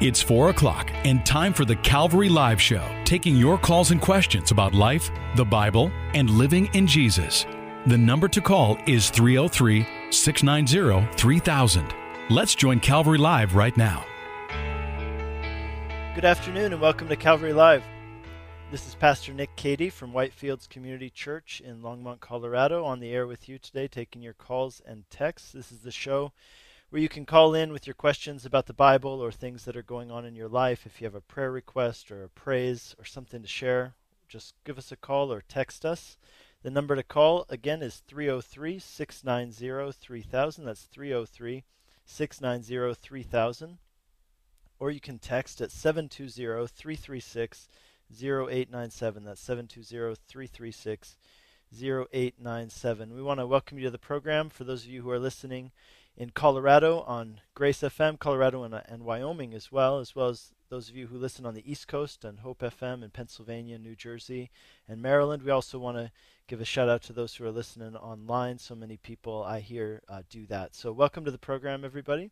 It's 4 o'clock and time for the Calvary Live Show, taking your calls and questions about life, the Bible, and living in Jesus. The number to call is 303 690 3000. Let's join Calvary Live right now. Good afternoon and welcome to Calvary Live. This is Pastor Nick Cady from Whitefields Community Church in Longmont, Colorado, on the air with you today, taking your calls and texts. This is the show where you can call in with your questions about the Bible or things that are going on in your life. If you have a prayer request or a praise or something to share, just give us a call or text us. The number to call again is 303 690 3000. That's 303 690 3000. Or you can text at 720 336 0897. That's 720 336 0897. We want to welcome you to the program. For those of you who are listening, in Colorado on Grace FM, Colorado and, and Wyoming as well, as well as those of you who listen on the East Coast and Hope FM in Pennsylvania, New Jersey, and Maryland. We also want to give a shout out to those who are listening online. So many people I hear uh, do that. So, welcome to the program, everybody.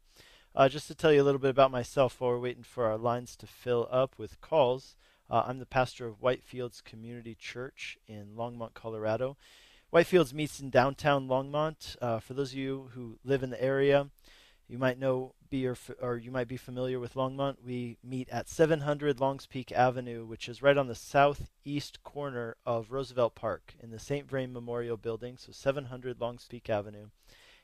Uh, just to tell you a little bit about myself while we're waiting for our lines to fill up with calls, uh, I'm the pastor of Whitefields Community Church in Longmont, Colorado. Whitefields meets in downtown Longmont. Uh, for those of you who live in the area, you might know be or, or you might be familiar with Longmont. We meet at 700 Longs Peak Avenue, which is right on the southeast corner of Roosevelt Park in the St. Vrain Memorial Building. So 700 Longs Peak Avenue.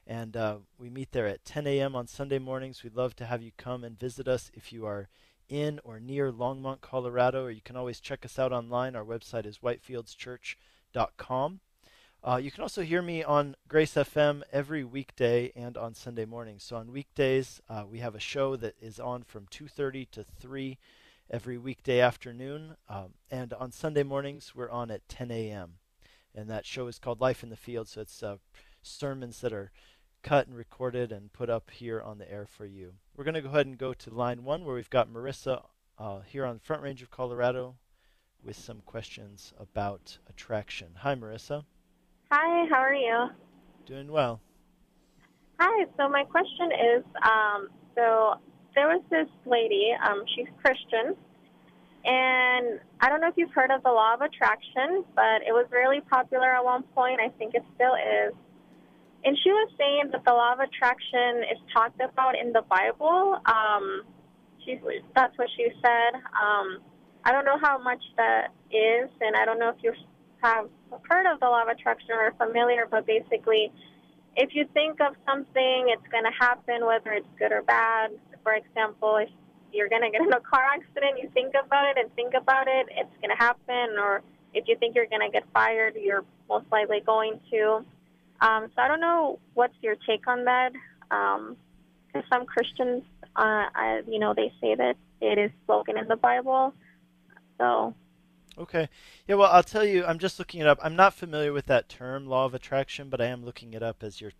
And uh, we meet there at 10 a.m. on Sunday mornings. We'd love to have you come and visit us if you are in or near Longmont, Colorado, or you can always check us out online. Our website is whitefieldschurch.com. Uh, you can also hear me on Grace FM every weekday and on Sunday mornings. So on weekdays, uh, we have a show that is on from 2:30 to 3 every weekday afternoon, um, and on Sunday mornings we're on at 10 a.m. And that show is called Life in the Field. So it's uh, sermons that are cut and recorded and put up here on the air for you. We're going to go ahead and go to line one where we've got Marissa uh, here on Front Range of Colorado with some questions about attraction. Hi, Marissa. Hi, how are you? Doing well. Hi, so my question is um, so there was this lady, um, she's Christian, and I don't know if you've heard of the law of attraction, but it was really popular at one point. I think it still is. And she was saying that the law of attraction is talked about in the Bible. Um, she's, that's what she said. Um, I don't know how much that is, and I don't know if you're have heard of the law of attraction or are familiar, but basically, if you think of something, it's going to happen, whether it's good or bad. For example, if you're going to get in a car accident, you think about it and think about it, it's going to happen. Or if you think you're going to get fired, you're most likely going to. Um, so I don't know what's your take on that. Um, some Christians, uh, I, you know, they say that it is spoken in the Bible. So Okay. Yeah, well, I'll tell you, I'm just looking it up. I'm not familiar with that term, law of attraction, but I am looking it up as you're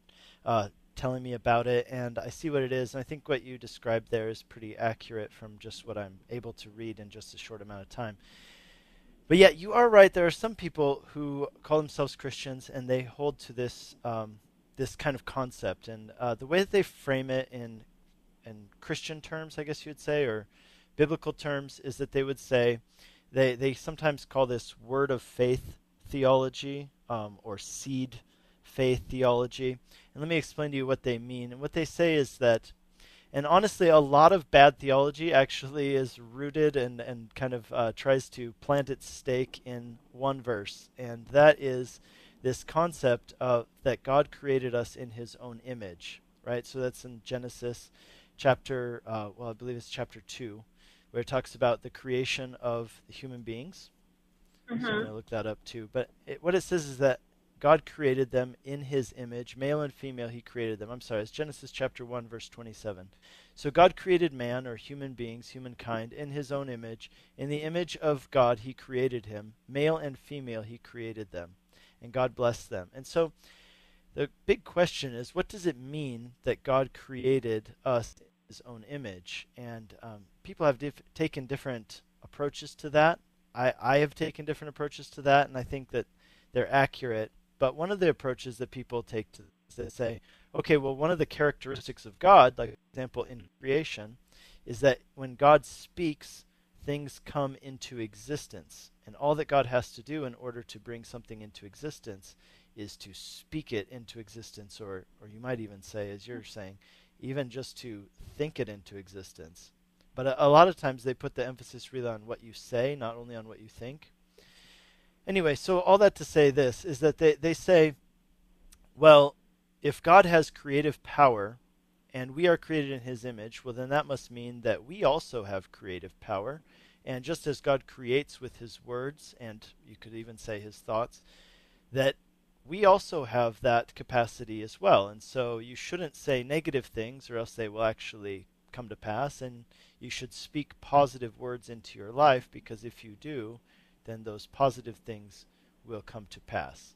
uh, telling me about it, and I see what it is. And I think what you described there is pretty accurate from just what I'm able to read in just a short amount of time. But yeah, you are right. There are some people who call themselves Christians, and they hold to this um, this kind of concept. And uh, the way that they frame it in in Christian terms, I guess you would say, or biblical terms, is that they would say they they sometimes call this word of faith theology um, or seed faith theology. And let me explain to you what they mean. And what they say is that, and honestly, a lot of bad theology actually is rooted and, and kind of uh, tries to plant its stake in one verse. And that is this concept of that God created us in his own image, right? So that's in Genesis chapter, uh, well, I believe it's chapter 2 where it talks about the creation of human beings. Mm-hmm. So I'm going to look that up too. But it, what it says is that God created them in his image, male and female, he created them. I'm sorry, it's Genesis chapter 1, verse 27. So God created man, or human beings, humankind, in his own image. In the image of God, he created him. Male and female, he created them. And God blessed them. And so the big question is what does it mean that God created us in his own image? And um, people have taken different approaches to that. I, I have taken different approaches to that, and I think that they're accurate. But one of the approaches that people take to is to say, okay, well, one of the characteristics of God, like example in creation, is that when God speaks, things come into existence. And all that God has to do in order to bring something into existence is to speak it into existence, or, or you might even say, as you're saying, even just to think it into existence. But a, a lot of times they put the emphasis really on what you say, not only on what you think. Anyway, so all that to say this is that they, they say, well, if God has creative power and we are created in his image, well, then that must mean that we also have creative power. And just as God creates with his words, and you could even say his thoughts, that we also have that capacity as well. And so you shouldn't say negative things, or else they will actually come to pass. And you should speak positive words into your life, because if you do, then those positive things will come to pass.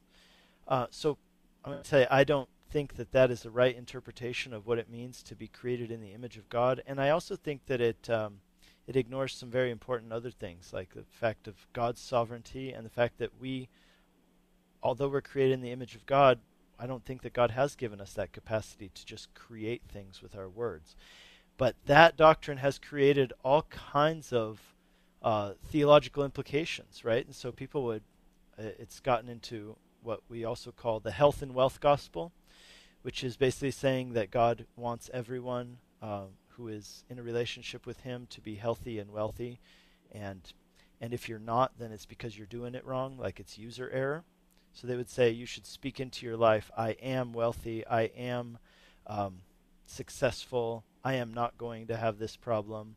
Uh, so I'm going to say I don't think that that is the right interpretation of what it means to be created in the image of God, and I also think that it um, it ignores some very important other things, like the fact of God's sovereignty and the fact that we, although we're created in the image of God, I don't think that God has given us that capacity to just create things with our words. But that doctrine has created all kinds of uh, theological implications, right? And so people would, uh, it's gotten into what we also call the health and wealth gospel, which is basically saying that God wants everyone um, who is in a relationship with Him to be healthy and wealthy, and and if you're not, then it's because you're doing it wrong, like it's user error. So they would say you should speak into your life, I am wealthy, I am um, successful, I am not going to have this problem.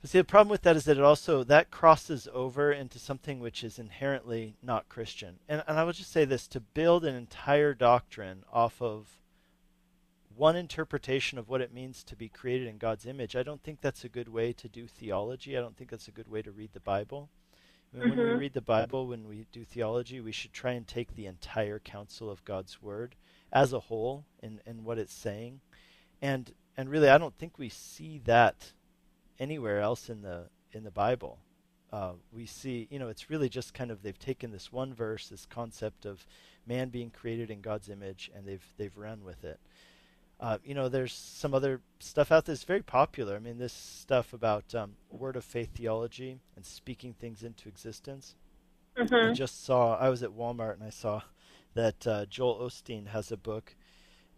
But see, the problem with that is that it also that crosses over into something which is inherently not Christian. And, and I will just say this: to build an entire doctrine off of one interpretation of what it means to be created in God's image, I don't think that's a good way to do theology. I don't think that's a good way to read the Bible. When, mm-hmm. when we mm-hmm. read the Bible, when we do theology, we should try and take the entire counsel of God's Word as a whole and, and what it's saying. And and really, I don't think we see that anywhere else in the in the Bible. Uh, we see, you know, it's really just kind of they've taken this one verse, this concept of man being created in God's image, and they've they've run with it. Uh, you know, there's some other stuff out there that's very popular. I mean, this stuff about um, word of faith theology and speaking things into existence. Mm-hmm. I just saw. I was at Walmart and I saw that uh, Joel Osteen has a book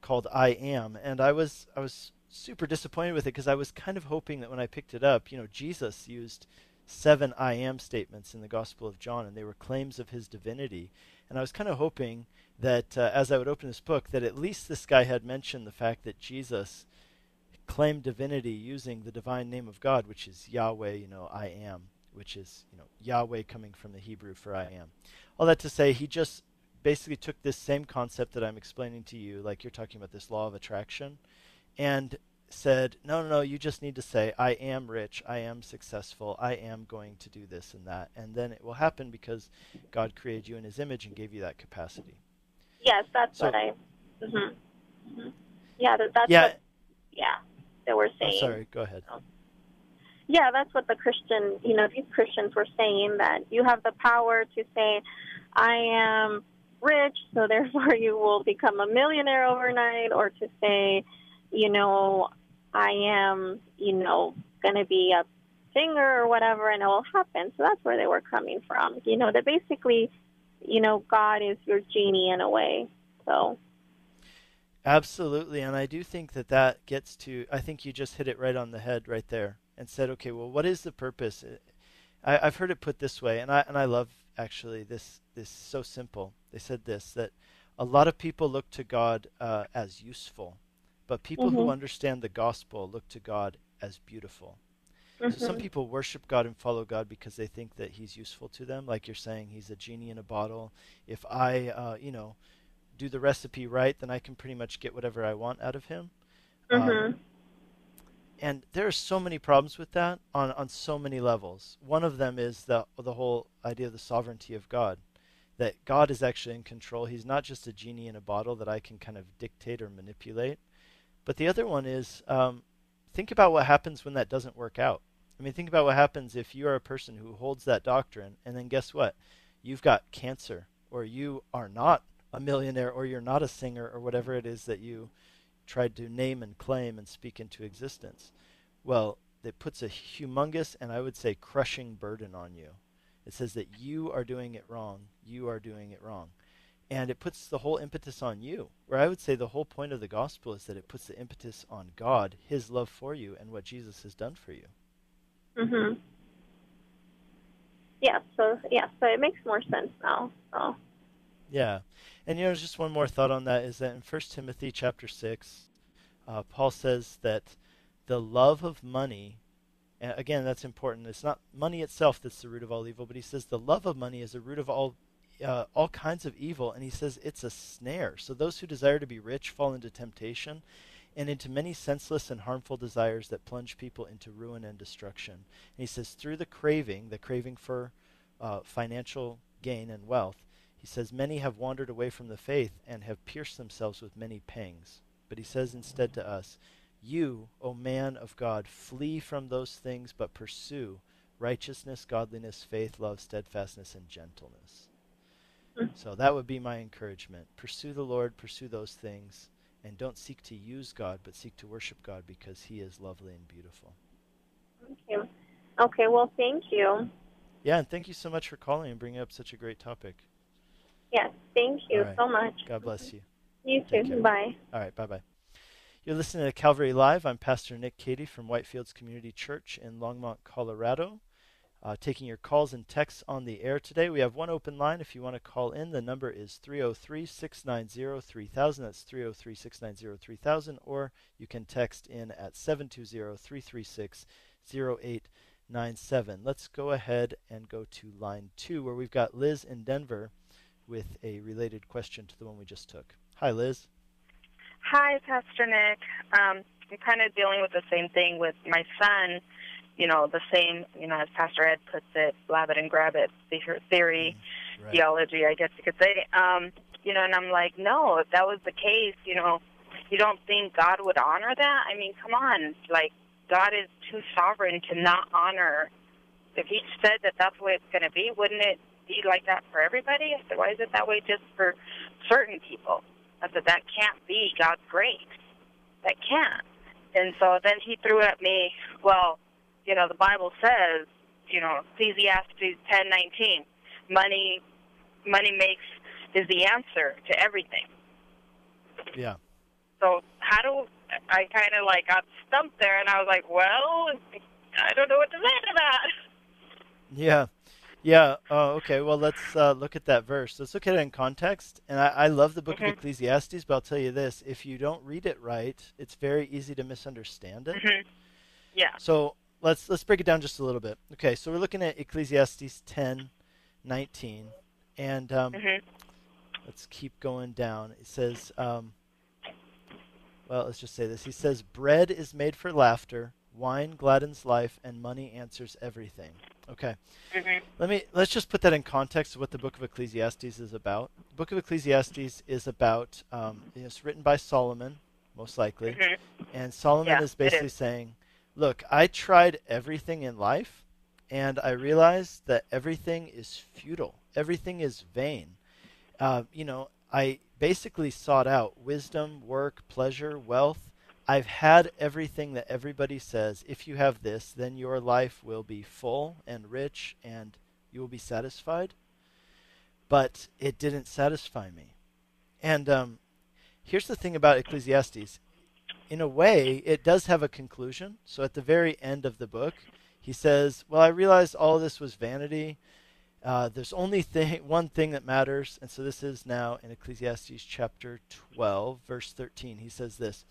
called I Am, and I was I was super disappointed with it because I was kind of hoping that when I picked it up, you know, Jesus used seven I am statements in the Gospel of John, and they were claims of his divinity. And I was kind of hoping that uh, as I would open this book, that at least this guy had mentioned the fact that Jesus claimed divinity using the divine name of God, which is Yahweh, you know, I am, which is, you know, Yahweh coming from the Hebrew for I am. All that to say, he just basically took this same concept that I'm explaining to you, like you're talking about this law of attraction, and said, no, no, no, you just need to say, I am rich, I am successful, I am going to do this and that. And then it will happen because God created you in his image and gave you that capacity. Yes, that's so, what I. Mm-hmm, mm-hmm. Yeah, that, that's yeah. what. Yeah, they were saying. Oh, sorry, go ahead. Yeah, that's what the Christian, you know, these Christians were saying that you have the power to say, I am rich, so therefore you will become a millionaire overnight, or to say, you know, I am, you know, going to be a singer or whatever, and it will happen. So that's where they were coming from. You know, that basically, you know, God is your genie in a way. So. Absolutely, and I do think that that gets to. I think you just hit it right on the head right there, and said, okay, well, what is the purpose? I, have heard it put this way, and I and I love actually this. This so simple. They said this that a lot of people look to God uh, as useful but people mm-hmm. who understand the gospel look to God as beautiful. Mm-hmm. So some mm-hmm. people worship God and follow God because they think that He's useful to them. Like you're saying, He's a genie in a bottle. If I, uh, you know, do the recipe right, then I can pretty much get whatever I want out of Him. Um, mm-hmm. Um, and there are so many problems with that on, on so many levels. One of them is the the whole idea of the sovereignty of God, that God is actually in control. He's not just a genie in a bottle that I can kind of dictate or manipulate. But the other one is um, think about what happens when that doesn't work out. I mean, think about what happens if you are a person who holds that doctrine, and then guess what? You've got cancer, or you are not a millionaire, or you're not a singer, or whatever it is that you tried to name and claim and speak into existence. well, it puts a humongous and I would say crushing burden on you. It says that you are doing it wrong. You are doing it wrong. And it puts the whole impetus on you. Where I would say the whole point of the gospel is that it puts the impetus on God, His love for you, and what Jesus has done for you. Mm Mhm. Yeah. So yeah. So it makes more sense now. So. Yeah. And you know, just one more thought on that is that in First Timothy chapter 6, uh, Paul says that the love of money, and again, that's important. It's not money itself that's the root of all evil, but he says the love of money is the root of all uh, all kinds of evil, and he says it's a snare. So those who desire to be rich fall into temptation and into many senseless and harmful desires that plunge people into ruin and destruction. And he says through the craving, the craving for uh, financial gain and wealth, he says many have wandered away from the faith and have pierced themselves with many pangs. But he says instead to us, You, O man of God, flee from those things, but pursue righteousness, godliness, faith, love, steadfastness, and gentleness. So that would be my encouragement. Pursue the Lord, pursue those things, and don't seek to use God, but seek to worship God because He is lovely and beautiful. Okay. Okay. Well, thank you. Yeah, and thank you so much for calling and bringing up such a great topic. Yes. Thank you right. so much. God bless you. You Take care. too. Bye. All right, bye bye. You're listening to Calvary Live. I'm Pastor Nick Cady from Whitefields Community Church in Longmont, Colorado. Uh, taking your calls and texts on the air today. We have one open line if you want to call in. The number is 303 690 3000. That's 303 690 3000. Or you can text in at 720 336 0897. Let's go ahead and go to line two, where we've got Liz in Denver with a related question to the one we just took. Hi, Liz. Hi, Pastor Nick. Um, I'm kind of dealing with the same thing with my son. You know, the same, you know, as Pastor Ed puts it, blab it and grab it the- theory, Right. theology, I guess you could say. Um, you know, and I'm like, no, if that was the case, you know, you don't think God would honor that? I mean, come on. Like, God is too sovereign to not honor. If He said that that's the way it's going to be, wouldn't it be like that for everybody? I said, why is it that way just for certain people? I said, that can't be God's grace. That can't. And so then he threw at me, well, you know, the Bible says, you know, Ecclesiastes ten nineteen, money, money makes is the answer to everything. Yeah. So how do I kind of like got stumped there, and I was like, well, I don't know what to say to that. Yeah. Yeah. Oh, okay. Well, let's uh, look at that verse. Let's look at it in context. And I, I love the book Mhm. of Ecclesiastes, but I'll tell you this: if you don't read it right, it's very easy to misunderstand it. Mhm. Yeah. So let's let's break it down just a little bit. Okay. So we're looking at Ecclesiastes ten, nineteen, and um, hmm Let's keep going down. It says, um, well, let's just say this. He says, Bread is made for laughter, wine gladdens life, and money answers everything. Okay. hmm Let me let's just put that in context of what the book of Ecclesiastes is about. The book of Ecclesiastes is about um, it's written by Solomon, most likely, hmm and Solomon Yeah, is basically is. saying, "Look, I tried everything in life, and I realized that everything is futile. Everything is vain. Uh, you know, I basically sought out wisdom, work, pleasure, wealth. I've had everything that everybody says. If you have this, then your life will be full and rich, and you will be satisfied. But it didn't satisfy me. And um, here's the thing about Ecclesiastes in a way, it does have a conclusion. So at the very end of the book, he says, Well, I realized all this was vanity. Uh, there's only thing, one thing that matters. And so this is now in Ecclesiastes chapter 12, verse 13. He says this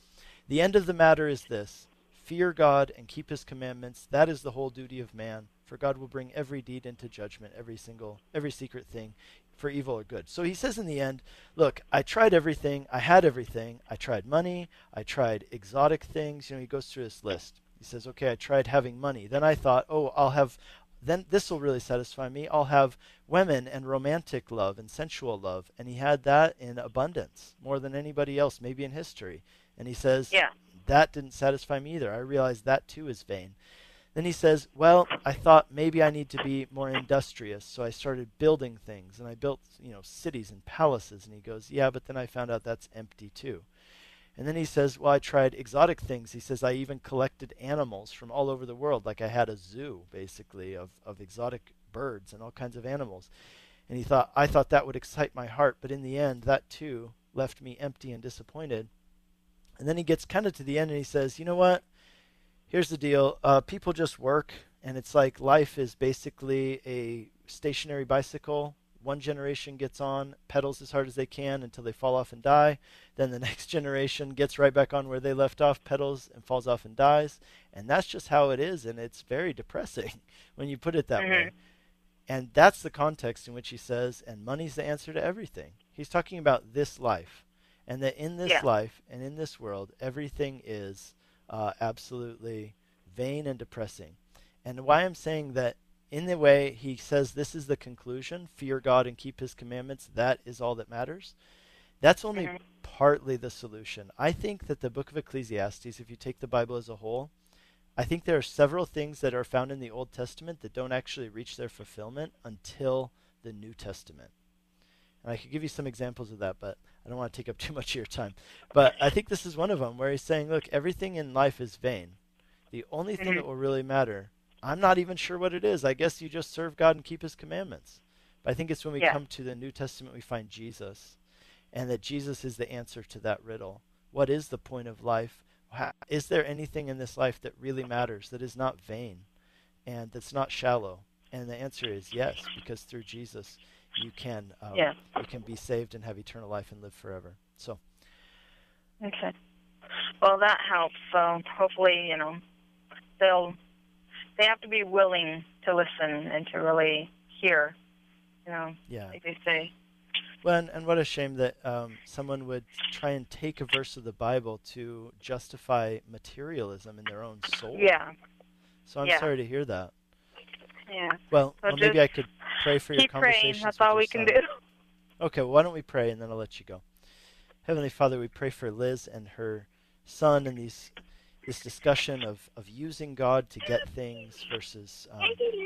The end of the matter is this fear God and keep his commandments. That is the whole duty of man. For God will bring every deed into judgment, every single, every secret thing, for evil or good. So he says in the end, look, I tried everything. I had everything. I tried money. I tried exotic things. You know, he goes through this list. He says, okay, I tried having money. Then I thought, oh, I'll have, then this will really satisfy me. I'll have women and romantic love and sensual love. And he had that in abundance, more than anybody else, maybe in history. And he says, Yeah. that didn't satisfy me either. I realized that too is vain. Then he says, Well, I thought maybe I need to be more industrious, so I started building things and I built, you know, cities and palaces. And he goes, Yeah, but then I found out that's empty too. And then he says, Well, I tried exotic things. He says, I even collected animals from all over the world. Like I had a zoo, basically, of, of exotic birds and all kinds of animals. And he thought, I thought that would excite my heart. But in the end, that too left me empty and disappointed. And then he gets kind of to the end and he says, You know what? Here's the deal. Uh, people just work, and it's like life is basically a stationary bicycle one generation gets on, pedals as hard as they can until they fall off and die. Then the next generation gets right back on where they left off, pedals and falls off and dies. And that's just how it is, and it's very depressing when you put it that mm-hmm. way. And that's the context in which he says, and money's the answer to everything. He's talking about this life, and that in this yeah. life and in this world, everything is uh, absolutely vain and depressing. And why I'm saying that in the way he says this is the conclusion fear God and keep his commandments, that is all that matters. That's only mm-hmm. partly the solution. I think that the book of Ecclesiastes, if you take the Bible as a whole, I think there are several things that are found in the Old Testament that don't actually reach their fulfillment until the New Testament. And I could give you some examples of that, but I don't want to take up too much of your time. But I think this is one of them where he's saying, look, everything in life is vain. The only thing that mm-hmm. will really matter I'm not even sure what it is. I guess you just serve God and keep His commandments. But I think it's when we yeah. come to the New Testament we find Jesus, and that Jesus is the answer to that riddle. What is the point of life? Is there anything in this life that really matters, that is not vain, and that's not shallow? And the answer is yes, because through Jesus you can um, yeah. you can be saved and have eternal life and live forever. So. Okay. Well, that helps. So hopefully, you know, they'll they have to be willing to listen and to really hear. You know, yeah. like they say. Well, and, and what a shame that um, someone would try and take a verse of the Bible to justify materialism in their own soul. Yeah. So I'm yeah. sorry to hear that. Yeah. Well, so well maybe I could pray for your conversation. Praying. That's all we can do. Okay, well, why don't we pray and then I'll let you go. Heavenly Father, we pray for Liz and her son and these this discussion of, of using God to get things versus um,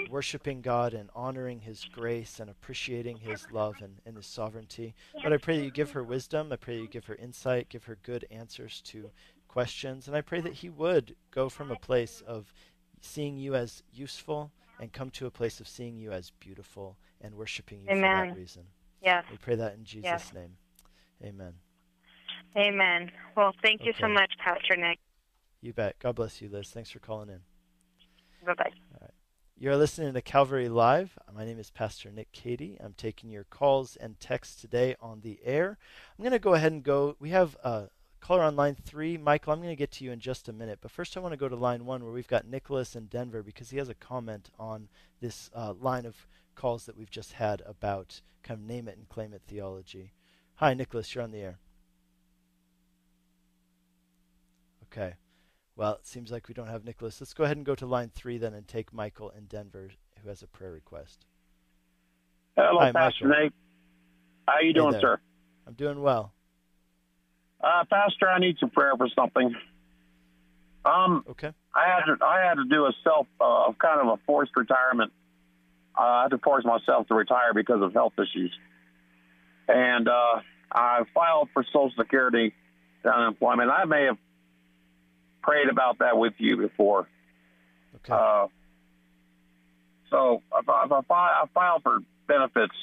worshiping God and honoring His grace and appreciating His love and, and His sovereignty. But I pray that you give her wisdom. I pray that you give her insight, give her good answers to questions. And I pray that He would go from a place of seeing you as useful and come to a place of seeing you as beautiful and worshiping you Amen. for that reason. Yes. We pray that in Jesus' yes. name. Amen. Amen. Well, thank okay. you so much, Pastor Nick. You bet. God bless you, Liz. Thanks for calling in. Bye bye. All right. You're listening to Calvary Live. My name is Pastor Nick Cady. I'm taking your calls and texts today on the air. I'm going to go ahead and go. We have a caller on line three. Michael, I'm going to get to you in just a minute. But first, I want to go to line one where we've got Nicholas in Denver because he has a comment on this uh, line of calls that we've just had about kind of name it and claim it theology. Hi, Nicholas. You're on the air. Okay. Well, it seems like we don't have Nicholas. Let's go ahead and go to line three then and take Michael in Denver, who has a prayer request. Hello, Hi, Pastor Michael. Nate. How you hey doing, there. sir? I'm doing well. Uh, Pastor, I need some prayer for something. Um, okay. I had to I had to do a self uh, kind of a forced retirement. Uh, I had to force myself to retire because of health issues, and uh, I filed for Social Security unemployment. I may have prayed about that with you before. Okay. Uh, so I, I, I filed for benefits,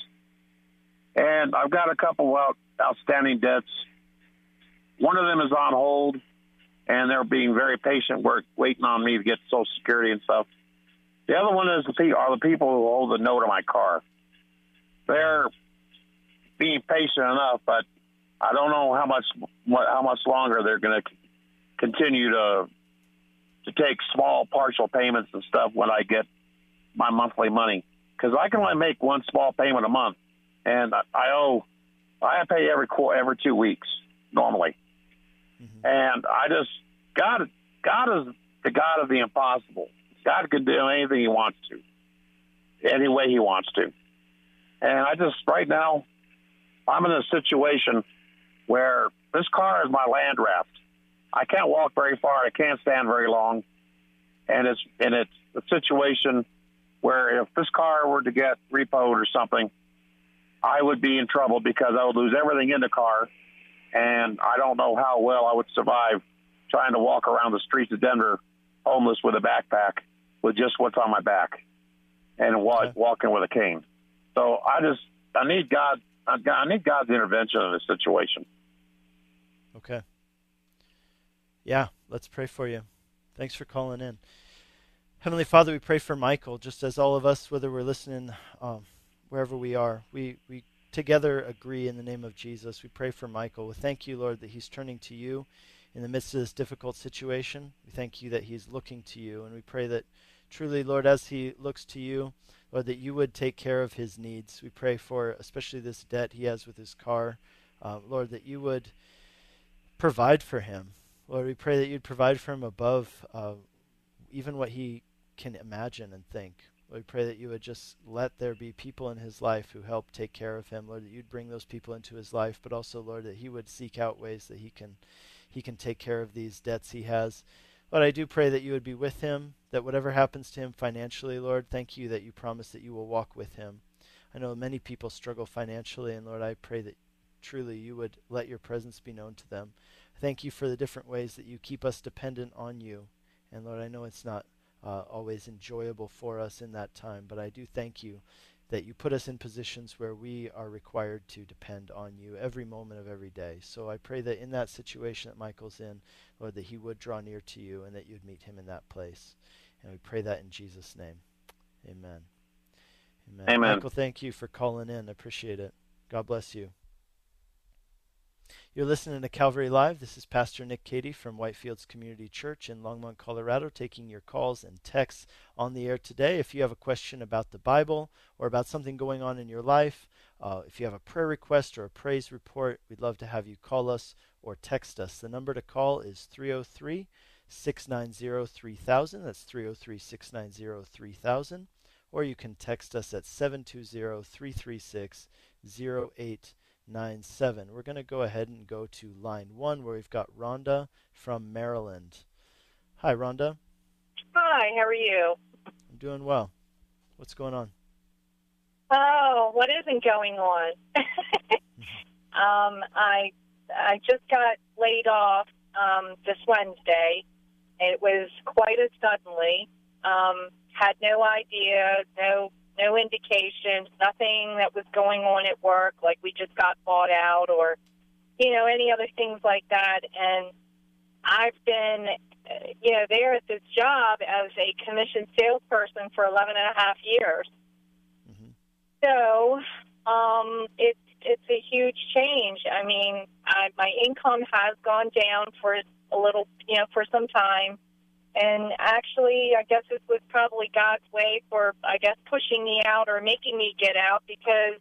and I've got a couple out, outstanding debts. One of them is on hold, and they're being very patient, work waiting on me to get Social Security and stuff. The other one is the are the people who hold the note on my car. They're being patient enough, but I don't know how much what, how much longer they're going to continue to to take small partial payments and stuff when I get my monthly money because I can only make one small payment a month, and I owe I pay every every two weeks normally, mm-hmm. and I just God God is the God of the impossible. God can do anything He wants to, any way He wants to, and I just right now I'm in a situation where this car is my land raft I can't walk very far. I can't stand very long, and it's and it's a situation where if this car were to get repoed or something, I would be in trouble because I would lose everything in the car, and I don't know how well I would survive trying to walk around the streets of Denver homeless with a backpack with just what's on my back and walk, okay. walking with a cane. So I just I need God I need God's intervention in this situation. Okay. Yeah, let's pray for you. Thanks for calling in. Heavenly Father, we pray for Michael, just as all of us, whether we're listening um, wherever we are, we, we together agree in the name of Jesus. We pray for Michael. We thank you, Lord, that he's turning to you in the midst of this difficult situation. We thank you that he's looking to you. And we pray that truly, Lord, as he looks to you, Lord, that you would take care of his needs. We pray for especially this debt he has with his car. Uh, Lord, that you would provide for him. Lord, we pray that you'd provide for him above uh, even what he can imagine and think. Lord, we pray that you would just let there be people in his life who help take care of him. Lord, that you'd bring those people into his life, but also, Lord, that he would seek out ways that he can he can take care of these debts he has. Lord, I do pray that you would be with him, that whatever happens to him financially, Lord, thank you that you promise that you will walk with him. I know many people struggle financially, and Lord, I pray that truly you would let your presence be known to them. Thank you for the different ways that you keep us dependent on you. And Lord, I know it's not uh, always enjoyable for us in that time, but I do thank you that you put us in positions where we are required to depend on you every moment of every day. So I pray that in that situation that Michael's in, Lord, that he would draw near to you and that you'd meet him in that place. And we pray that in Jesus' name. Amen. Amen. Amen. Michael, thank you for calling in. I appreciate it. God bless you. You're listening to Calvary Live. This is Pastor Nick Cady from Whitefields Community Church in Longmont, Colorado, taking your calls and texts on the air today. If you have a question about the Bible or about something going on in your life, uh, if you have a prayer request or a praise report, we'd love to have you call us or text us. The number to call is 303 690 3000. That's 303 690 3000. Or you can text us at 720 336 08 nine seven. We're going to go ahead and go to line one where we've got Rhonda from Maryland. Hi, Rhonda. Hi, how are you? I'm doing well. What's going on? Oh, what isn't going on? um, I I just got laid off um, this Wednesday. It was quite a suddenly. Um, had no idea, no no indications, nothing that was going on at work, like we just got bought out or, you know, any other things like that. And I've been, you know, there at this job as a commissioned salesperson for 11 and a half years. Mm-hmm. So um, it's it's a huge change. I mean, I, my income has gone down for a little, you know, for some time and actually, I guess this was probably God's way for, I guess, pushing me out or making me get out because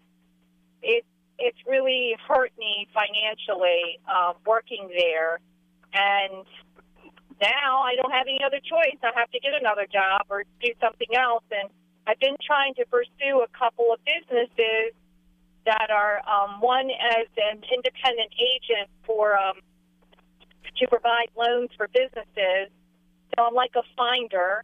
it it's really hurt me financially um, working there. And now I don't have any other choice. I have to get another job or do something else. And I've been trying to pursue a couple of businesses that are um, one as an independent agent for um, to provide loans for businesses so I'm like a finder,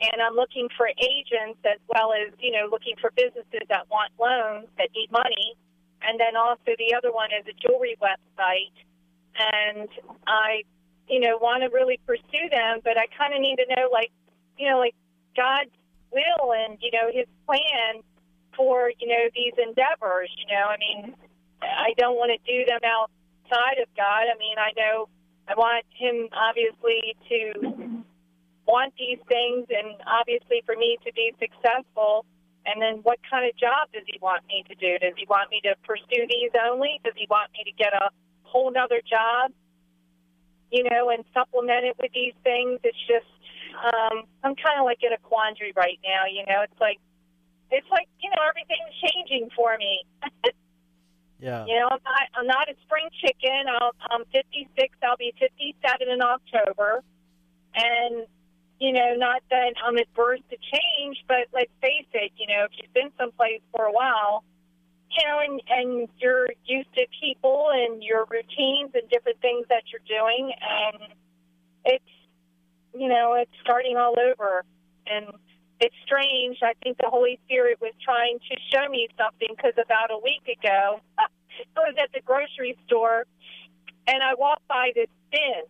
and I'm looking for agents as well as you know looking for businesses that want loans that need money, and then also the other one is a jewelry website, and I you know want to really pursue them, but I kind of need to know like you know like God's will and you know His plan for you know these endeavors. You know, I mean, I don't want to do them outside of God. I mean, I know I want him obviously to want these things and obviously for me to be successful. And then what kind of job does he want me to do? Does he want me to pursue these only? Does he want me to get a whole nother job? You know, and supplement it with these things. It's just um, I'm kind of like in a quandary right now. You know, it's like it's like you know everything's changing for me. Yeah. You know, I'm not, I'm not a spring chicken. I'll, I'm 56. I'll be 57 in October. And, you know, not that I'm adverse to change, but let's face it, you know, if you've been someplace for a while, you know, and, and you're used to people and your routines and different things that you're doing. And it's, you know, it's starting all over. And it's strange. I think the Holy Spirit was trying to show me something because about a week ago, I was at the grocery store and I walked by this bin,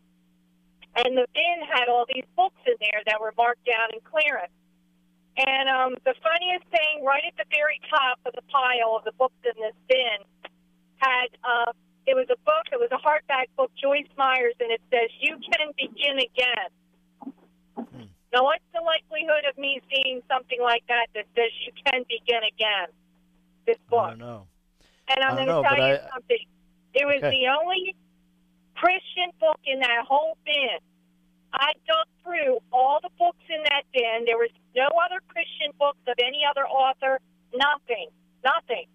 and the bin had all these books in there that were marked down in clearance. And um, the funniest thing, right at the very top of the pile of the books in this bin, had uh, it was a book. It was a hardback book, Joyce Myers, and it says, "You can begin again." Hmm. Now, what's the likelihood of me seeing something like that that says you can begin again? This book. I don't know. And I'm going to tell you I, something. It was okay. the only Christian book in that whole bin. I dug through all the books in that bin. There was no other Christian books of any other author. Nothing. Nothing.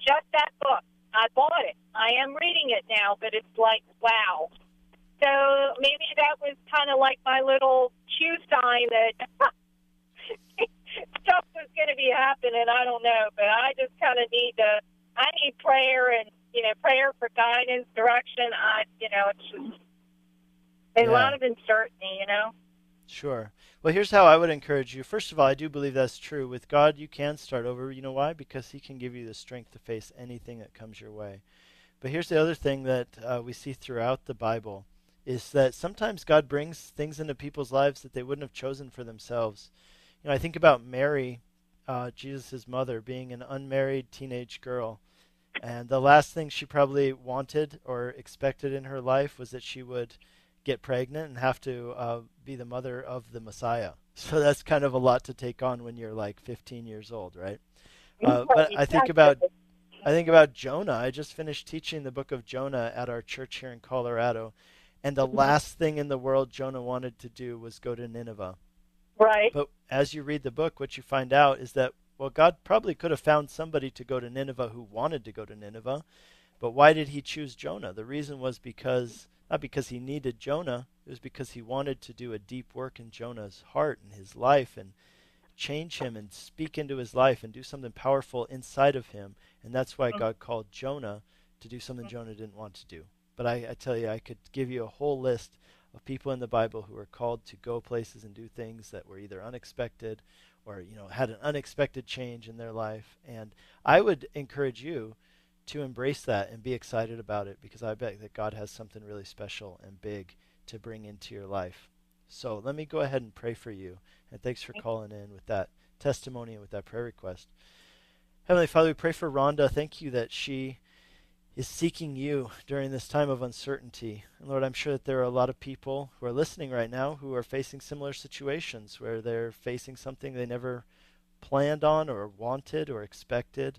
Just that book. I bought it. I am reading it now, but it's like, wow. So maybe that was kind of like my little cue sign that stuff was going to be happening. I don't know, but I just kind of need to. I need prayer and you know prayer for guidance, direction. I you know it's just a yeah. lot of uncertainty. You know. Sure. Well, here's how I would encourage you. First of all, I do believe that's true. With God, you can start over. You know why? Because He can give you the strength to face anything that comes your way. But here's the other thing that uh, we see throughout the Bible is that sometimes God brings things into people's lives that they wouldn't have chosen for themselves. You know, I think about Mary, uh, Jesus' mother, being an unmarried teenage girl. And the last thing she probably wanted or expected in her life was that she would get pregnant and have to uh, be the mother of the Messiah. So that's kind of a lot to take on when you're like 15 years old, right? Uh, but I think about I think about Jonah. I just finished teaching the book of Jonah at our church here in Colorado, and the mm-hmm. last thing in the world Jonah wanted to do was go to Nineveh. Right. But as you read the book, what you find out is that, well, God probably could have found somebody to go to Nineveh who wanted to go to Nineveh. But why did he choose Jonah? The reason was because, not because he needed Jonah, it was because he wanted to do a deep work in Jonah's heart and his life and change him and speak into his life and do something powerful inside of him. And that's why mm-hmm. God called Jonah to do something Jonah didn't want to do. But I, I tell you, I could give you a whole list of people in the Bible who were called to go places and do things that were either unexpected or you know had an unexpected change in their life. And I would encourage you to embrace that and be excited about it because I bet that God has something really special and big to bring into your life. So let me go ahead and pray for you. And thanks for calling in with that testimony and with that prayer request. Heavenly Father, we pray for Rhonda. Thank you that she is seeking you during this time of uncertainty. And Lord, I'm sure that there are a lot of people who are listening right now who are facing similar situations where they're facing something they never planned on or wanted or expected.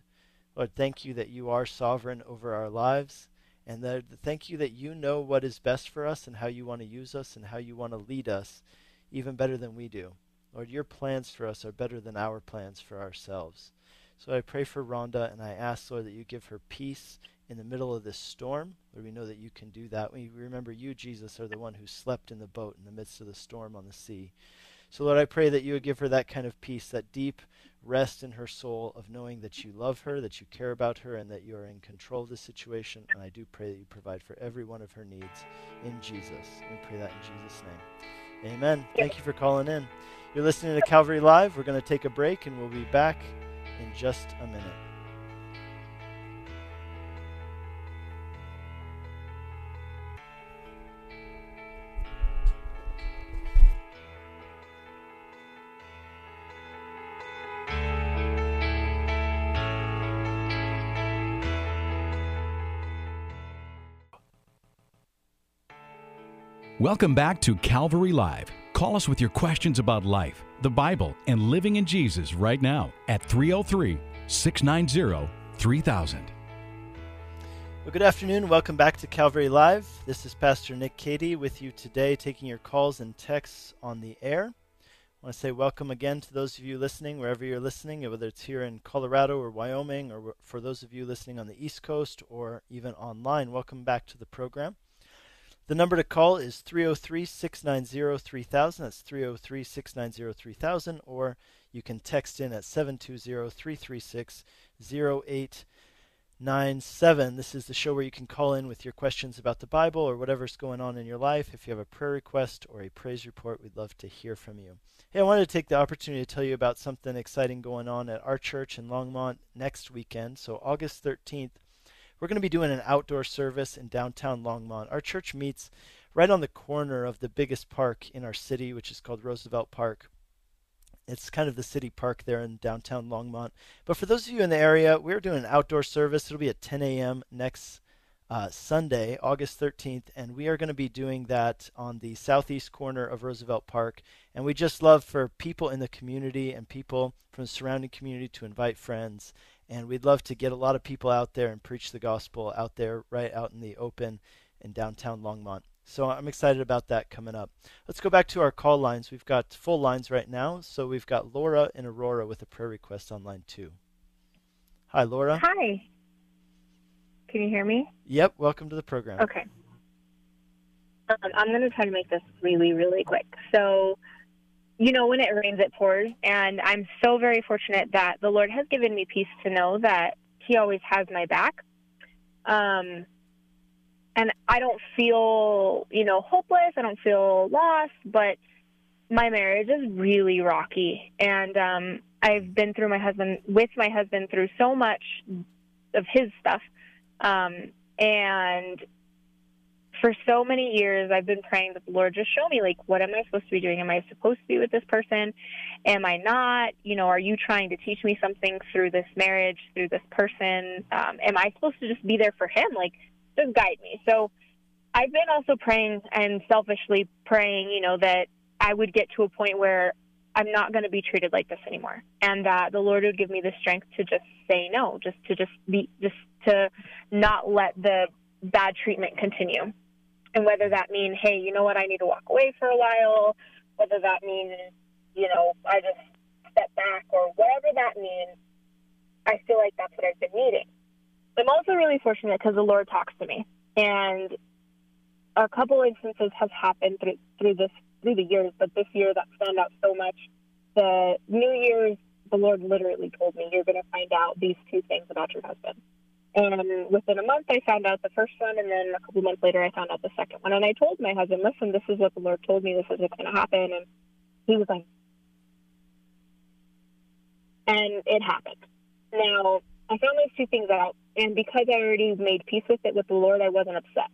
Lord, thank you that you are sovereign over our lives. And that, thank you that you know what is best for us and how you want to use us and how you want to lead us even better than we do. Lord, your plans for us are better than our plans for ourselves. So I pray for Rhonda and I ask, Lord, that you give her peace in the middle of this storm, Lord, we know that you can do that. We remember you, Jesus, are the one who slept in the boat in the midst of the storm on the sea. So, Lord, I pray that you would give her that kind of peace, that deep rest in her soul of knowing that you love her, that you care about her, and that you are in control of the situation. And I do pray that you provide for every one of her needs in Jesus. We pray that in Jesus' name. Amen. Thank you for calling in. You're listening to Calvary Live. We're going to take a break, and we'll be back in just a minute. Welcome back to Calvary Live. Call us with your questions about life, the Bible, and living in Jesus right now at 303 690 3000. Well, good afternoon. Welcome back to Calvary Live. This is Pastor Nick Cady with you today, taking your calls and texts on the air. I want to say welcome again to those of you listening, wherever you're listening, whether it's here in Colorado or Wyoming, or for those of you listening on the East Coast or even online. Welcome back to the program. The number to call is 303 690 3000. That's 303 690 3000. Or you can text in at 720 336 0897. This is the show where you can call in with your questions about the Bible or whatever's going on in your life. If you have a prayer request or a praise report, we'd love to hear from you. Hey, I wanted to take the opportunity to tell you about something exciting going on at our church in Longmont next weekend. So, August 13th, we're going to be doing an outdoor service in downtown Longmont. Our church meets right on the corner of the biggest park in our city, which is called Roosevelt Park. It's kind of the city park there in downtown Longmont. But for those of you in the area, we're doing an outdoor service. It'll be at 10 a.m. next uh, Sunday, August 13th, and we are going to be doing that on the southeast corner of Roosevelt Park. And we just love for people in the community and people from the surrounding community to invite friends. And we'd love to get a lot of people out there and preach the gospel out there, right out in the open in downtown Longmont. So I'm excited about that coming up. Let's go back to our call lines. We've got full lines right now. So we've got Laura and Aurora with a prayer request on line two. Hi, Laura. Hi. Can you hear me? Yep. Welcome to the program. Okay. Um, I'm going to try to make this really, really quick. So, you know, when it rains, it pours. And I'm so very fortunate that the Lord has given me peace to know that He always has my back. Um, and I don't feel, you know, hopeless. I don't feel lost, but my marriage is really rocky. And um, I've been through my husband, with my husband, through so much of his stuff. Um, and for so many years, I've been praying that the Lord just show me, like, what am I supposed to be doing? Am I supposed to be with this person? Am I not? You know, are you trying to teach me something through this marriage, through this person? Um, am I supposed to just be there for him? Like, just guide me. So I've been also praying and selfishly praying, you know, that I would get to a point where I'm not going to be treated like this anymore, and that the Lord would give me the strength to just say no, just to just be, just to not let the bad treatment continue. And whether that means, hey, you know what, I need to walk away for a while, whether that means, you know, I just step back or whatever that means, I feel like that's what I've been needing. I'm also really fortunate because the Lord talks to me, and a couple instances have happened through through this through the years, but this year that stand out so much. The New Year's, the Lord literally told me, "You're going to find out these two things about your husband." And within a month, I found out the first one, and then a couple months later, I found out the second one. And I told my husband, "Listen, this is what the Lord told me. This is what's going to happen." And he was like, and it happened. Now, I found those two things out, and because I already made peace with it with the Lord, I wasn't upset.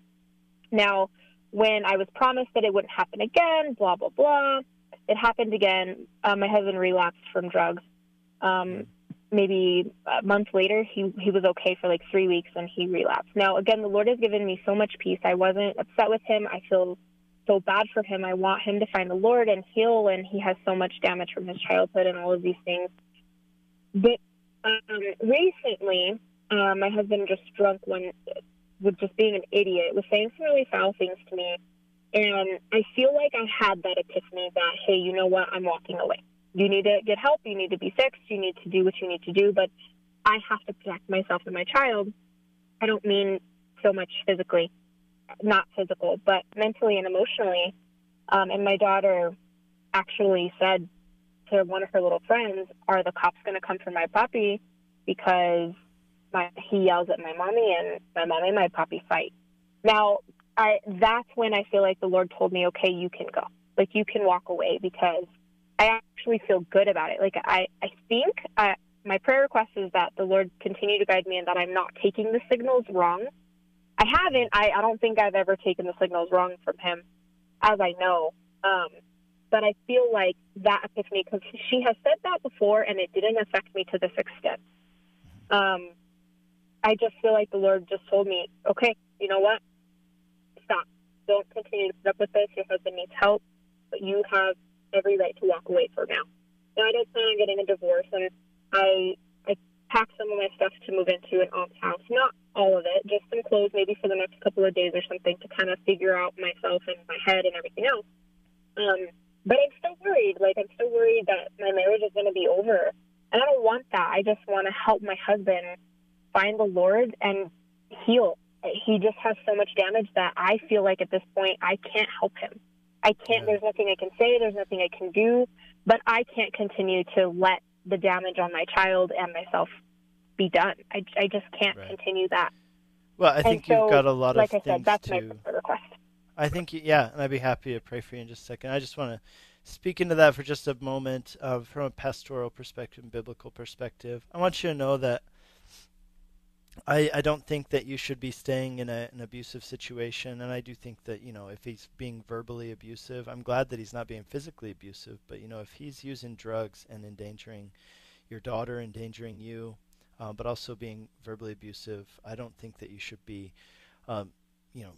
Now, when I was promised that it wouldn't happen again, blah blah blah, it happened again. Uh, my husband relapsed from drugs. Um, maybe a month later, he he was okay for like three weeks, and he relapsed. Now, again, the Lord has given me so much peace. I wasn't upset with him. I feel so bad for him. I want him to find the Lord and heal, and he has so much damage from his childhood and all of these things. But um, recently, uh, my husband just drunk one with just being an idiot, was saying some really foul things to me. And I feel like I had that epiphany that, hey, you know what? I'm walking away. You need to get help. You need to be fixed. You need to do what you need to do. But I have to protect myself and my child. I don't mean so much physically, not physical, but mentally and emotionally. Um, and my daughter actually said to one of her little friends, "Are the cops going to come for my puppy?" Because my he yells at my mommy, and my mommy and my puppy fight. Now, I that's when I feel like the Lord told me, "Okay, you can go. Like you can walk away," because I actually feel good about it. Like I, I think I, my prayer request is that the Lord continue to guide me, and that I'm not taking the signals wrong. I haven't. I, I don't think I've ever taken the signals wrong from Him, as I know. Um, but I feel like that epiphany because she has said that before and it didn't affect me to this extent. Um, I just feel like the Lord just told me, okay, you know what? Stop. Don't continue to put up with this. Your husband needs help, but you have every right to walk away for now. Now I don't plan on getting a divorce, and I I packed some of my stuff to move into an aunt's house. Not all of it, just some clothes, maybe for the next couple of days or something, to kind of figure out myself and my head and everything else. Um, but I'm still worried. Like, I'm still worried that my marriage is going to be over. And I don't want that. I just want to help my husband find the Lord and heal. He just has so much damage that I feel like at this point I can't help him. I can't, there's nothing I can say, there's nothing I can do, but I can't continue to let the damage on my child and myself be done. I, I just can't right. continue that. Well, I think so, you've got a lot like of I said, that's to... my request. I think, yeah, and I'd be happy to pray for you in just a second. I just want to speak into that for just a moment uh, from a pastoral perspective and biblical perspective. I want you to know that I, I don't think that you should be staying in a, an abusive situation, and I do think that you know if he's being verbally abusive, I'm glad that he's not being physically abusive. But you know if he's using drugs and endangering your daughter, endangering you, uh, but also being verbally abusive, I don't think that you should be, um, you know,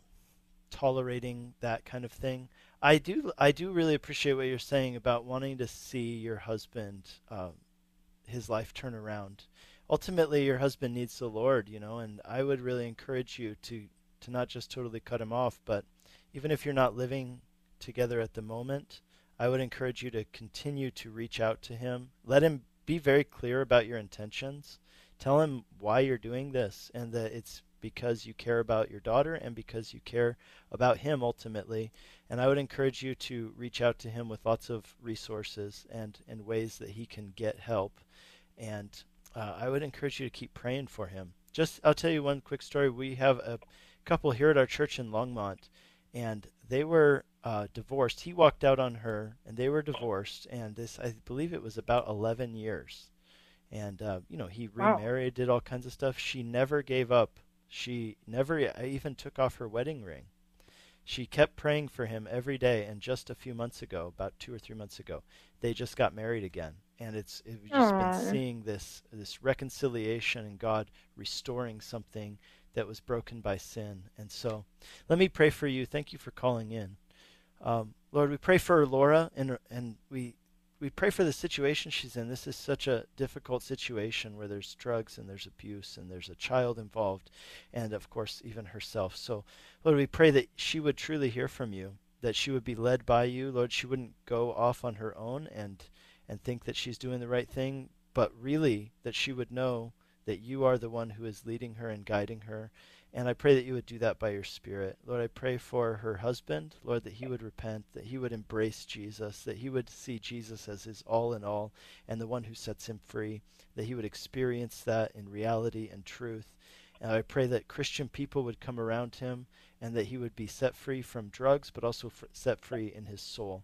tolerating that kind of thing. I do I do really appreciate what you're saying about wanting to see your husband, uh, his life turn around ultimately your husband needs the Lord, you know, and I would really encourage you to to not just totally cut him off, but even if you're not living together at the moment, I would encourage you to continue to reach out to him. Let him be very clear about your intentions. Tell him why you're doing this and that it's because you care about your daughter and because you care about him ultimately. And I would encourage you to reach out to him with lots of resources and, and ways that he can get help. And uh, I would encourage you to keep praying for him. Just, I'll tell you one quick story. We have a couple here at our church in Longmont, and they were uh, divorced. He walked out on her, and they were divorced. And this, I believe, it was about 11 years. And uh, you know, he remarried, wow. did all kinds of stuff. She never gave up. She never even took off her wedding ring. She kept praying for him every day. And just a few months ago, about two or three months ago, they just got married again and it's we've just Aww. been seeing this this reconciliation and God restoring something that was broken by sin. And so, let me pray for you. Thank you for calling in, um, Lord. We pray for Laura, and and we we pray for the situation she's in. This is such a difficult situation where there's drugs and there's abuse and there's a child involved, and of course even herself. So, Lord, we pray that she would truly hear from you, that she would be led by you, Lord. She wouldn't go off on her own and and think that she's doing the right thing, but really that she would know that you are the one who is leading her and guiding her. And I pray that you would do that by your Spirit. Lord, I pray for her husband, Lord, that he would repent, that he would embrace Jesus, that he would see Jesus as his all in all and the one who sets him free, that he would experience that in reality and truth. And I pray that Christian people would come around him and that he would be set free from drugs, but also set free in his soul.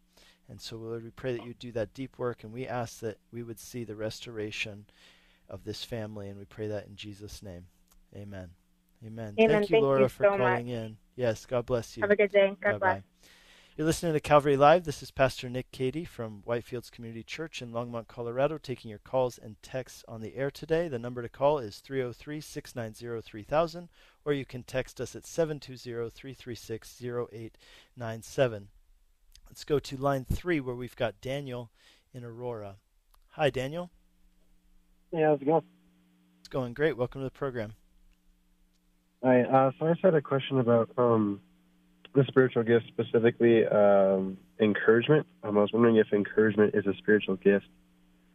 And so, Lord, we pray that you do that deep work, and we ask that we would see the restoration of this family, and we pray that in Jesus' name. Amen. Amen. Amen. Thank you, Thank Laura, you for so calling much. in. Yes, God bless you. Have a good day. God Bye-bye. bless. You're listening to Calvary Live. This is Pastor Nick Cady from Whitefields Community Church in Longmont, Colorado, taking your calls and texts on the air today. The number to call is 303 690 3000, or you can text us at 720 336 0897. Let's go to line three where we've got Daniel in Aurora. Hi, Daniel. Hey, how's it going? It's going great. Welcome to the program. Hi. Uh, so I just had a question about um, the spiritual gift, specifically um, encouragement. Um, I was wondering if encouragement is a spiritual gift.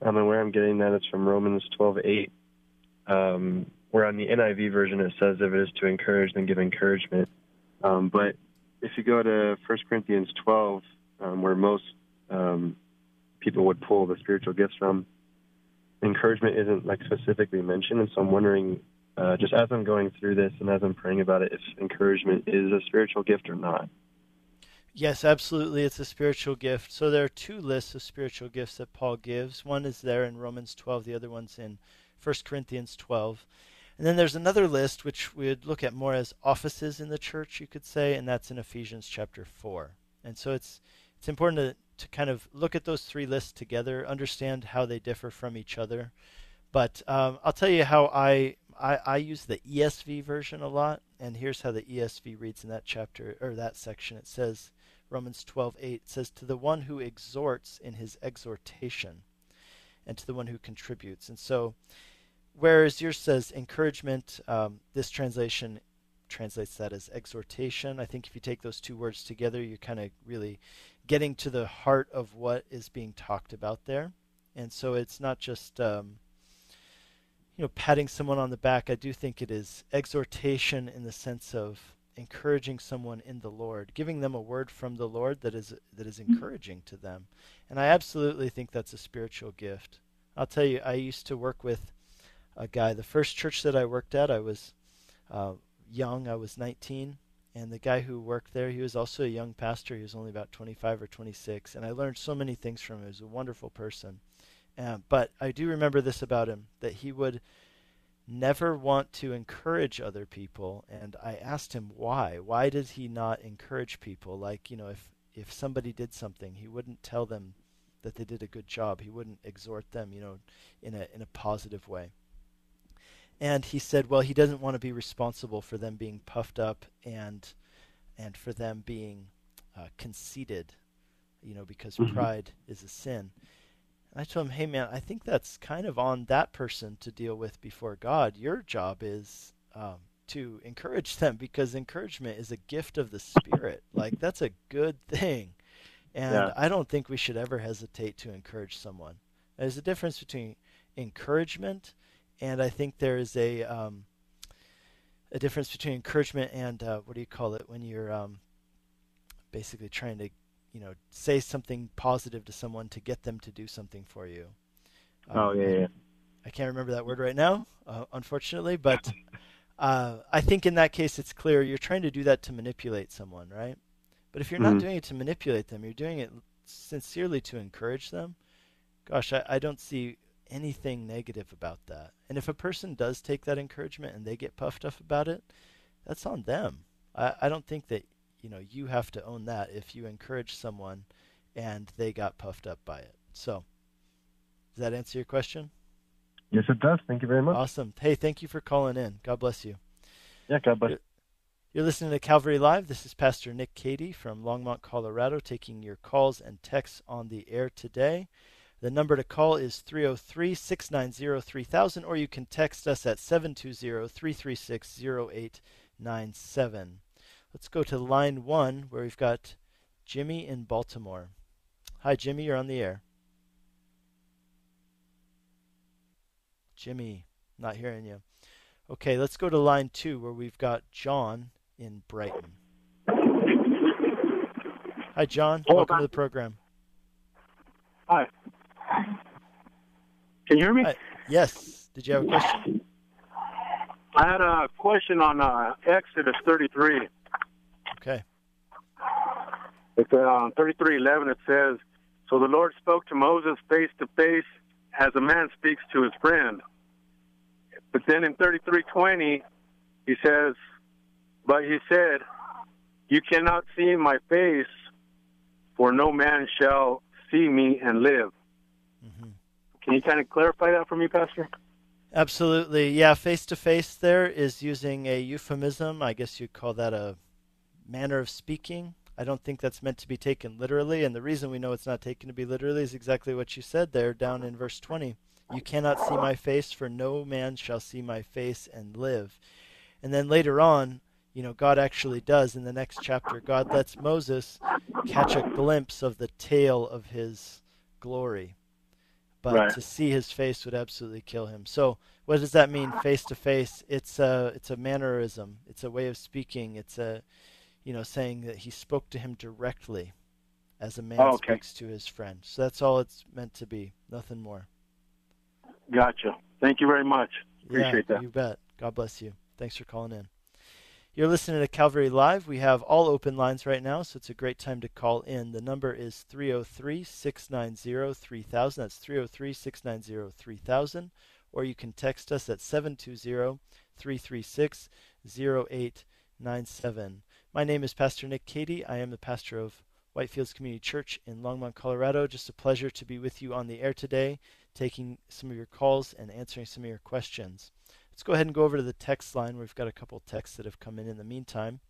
Um, and where I'm getting that is from Romans 12:8, um, where on the NIV version it says, "If it is to encourage, then give encouragement." Um, but if you go to 1 Corinthians 12, um, where most um, people would pull the spiritual gifts from. Encouragement isn't like specifically mentioned, and so I'm wondering, uh, just as I'm going through this and as I'm praying about it, if encouragement is a spiritual gift or not. Yes, absolutely. It's a spiritual gift. So there are two lists of spiritual gifts that Paul gives. One is there in Romans 12, the other one's in 1 Corinthians 12. And then there's another list which we would look at more as offices in the church, you could say, and that's in Ephesians chapter 4. And so it's it's important to, to kind of look at those three lists together, understand how they differ from each other. But um, I'll tell you how I, I, I use the ESV version a lot, and here's how the ESV reads in that chapter or that section. It says Romans 12:8 says to the one who exhorts in his exhortation, and to the one who contributes. And so, whereas yours says encouragement, um, this translation translates that as exhortation. I think if you take those two words together, you're kind of really getting to the heart of what is being talked about there. And so it's not just um, you know patting someone on the back. I do think it is exhortation in the sense of encouraging someone in the Lord, giving them a word from the Lord that is that is encouraging to them. And I absolutely think that's a spiritual gift. I'll tell you, I used to work with a guy. The first church that I worked at, I was uh, young. I was 19, and the guy who worked there, he was also a young pastor. He was only about 25 or 26, and I learned so many things from him. He was a wonderful person. Uh, but I do remember this about him that he would never want to encourage other people. And I asked him why. Why does he not encourage people? Like, you know, if, if somebody did something, he wouldn't tell them that they did a good job. He wouldn't exhort them, you know, in a, in a positive way. And he said, well, he doesn't want to be responsible for them being puffed up and, and for them being uh, conceited, you know, because mm-hmm. pride is a sin. And I told him, hey, man, I think that's kind of on that person to deal with before God. Your job is um, to encourage them because encouragement is a gift of the Spirit. Like, that's a good thing. And yeah. I don't think we should ever hesitate to encourage someone. There's a difference between encouragement and I think there is a um, a difference between encouragement and uh, what do you call it when you're um, basically trying to you know say something positive to someone to get them to do something for you. Um, oh yeah, yeah. I can't remember that word right now, uh, unfortunately, but uh, I think in that case it's clear you're trying to do that to manipulate someone, right? But if you're mm-hmm. not doing it to manipulate them, you're doing it sincerely to encourage them. Gosh, I, I don't see anything negative about that. And if a person does take that encouragement and they get puffed up about it, that's on them. I, I don't think that you know you have to own that if you encourage someone and they got puffed up by it. So, does that answer your question? Yes, it does. Thank you very much. Awesome. Hey, thank you for calling in. God bless you. Yeah, God bless. You're, you're listening to Calvary Live. This is Pastor Nick Cady from Longmont, Colorado, taking your calls and texts on the air today. The number to call is 303 690 3000, or you can text us at 720 336 0897. Let's go to line one where we've got Jimmy in Baltimore. Hi, Jimmy, you're on the air. Jimmy, not hearing you. Okay, let's go to line two where we've got John in Brighton. Hi, John. Hello, Welcome to the program. Hi. Can you hear me? Uh, yes. Did you have a question? I had a question on uh, Exodus 33. Okay. It's uh, 33:11. It says, "So the Lord spoke to Moses face to face, as a man speaks to his friend." But then in 33:20, he says, "But he said, You cannot see my face, for no man shall see me and live." Mm-hmm. Can you kind of clarify that for me, Pastor? Absolutely. Yeah, face to face there is using a euphemism. I guess you'd call that a manner of speaking. I don't think that's meant to be taken literally, and the reason we know it's not taken to be literally is exactly what you said there down in verse 20. You cannot see my face, for no man shall see my face and live. And then later on, you know, God actually does in the next chapter. God lets Moses catch a glimpse of the tail of his glory. But right. to see his face would absolutely kill him. So, what does that mean face to face? It's a it's a mannerism. It's a way of speaking. It's a you know, saying that he spoke to him directly as a man oh, okay. speaks to his friend. So that's all it's meant to be, nothing more. Gotcha. Thank you very much. Appreciate yeah, that. You bet. God bless you. Thanks for calling in. You're listening to Calvary Live. We have all open lines right now, so it's a great time to call in. The number is 303 690 3000. That's 303 690 3000. Or you can text us at 720 336 0897. My name is Pastor Nick Cady. I am the pastor of Whitefields Community Church in Longmont, Colorado. Just a pleasure to be with you on the air today, taking some of your calls and answering some of your questions. Let's go ahead and go over to the text line. We've got a couple texts that have come in in the meantime.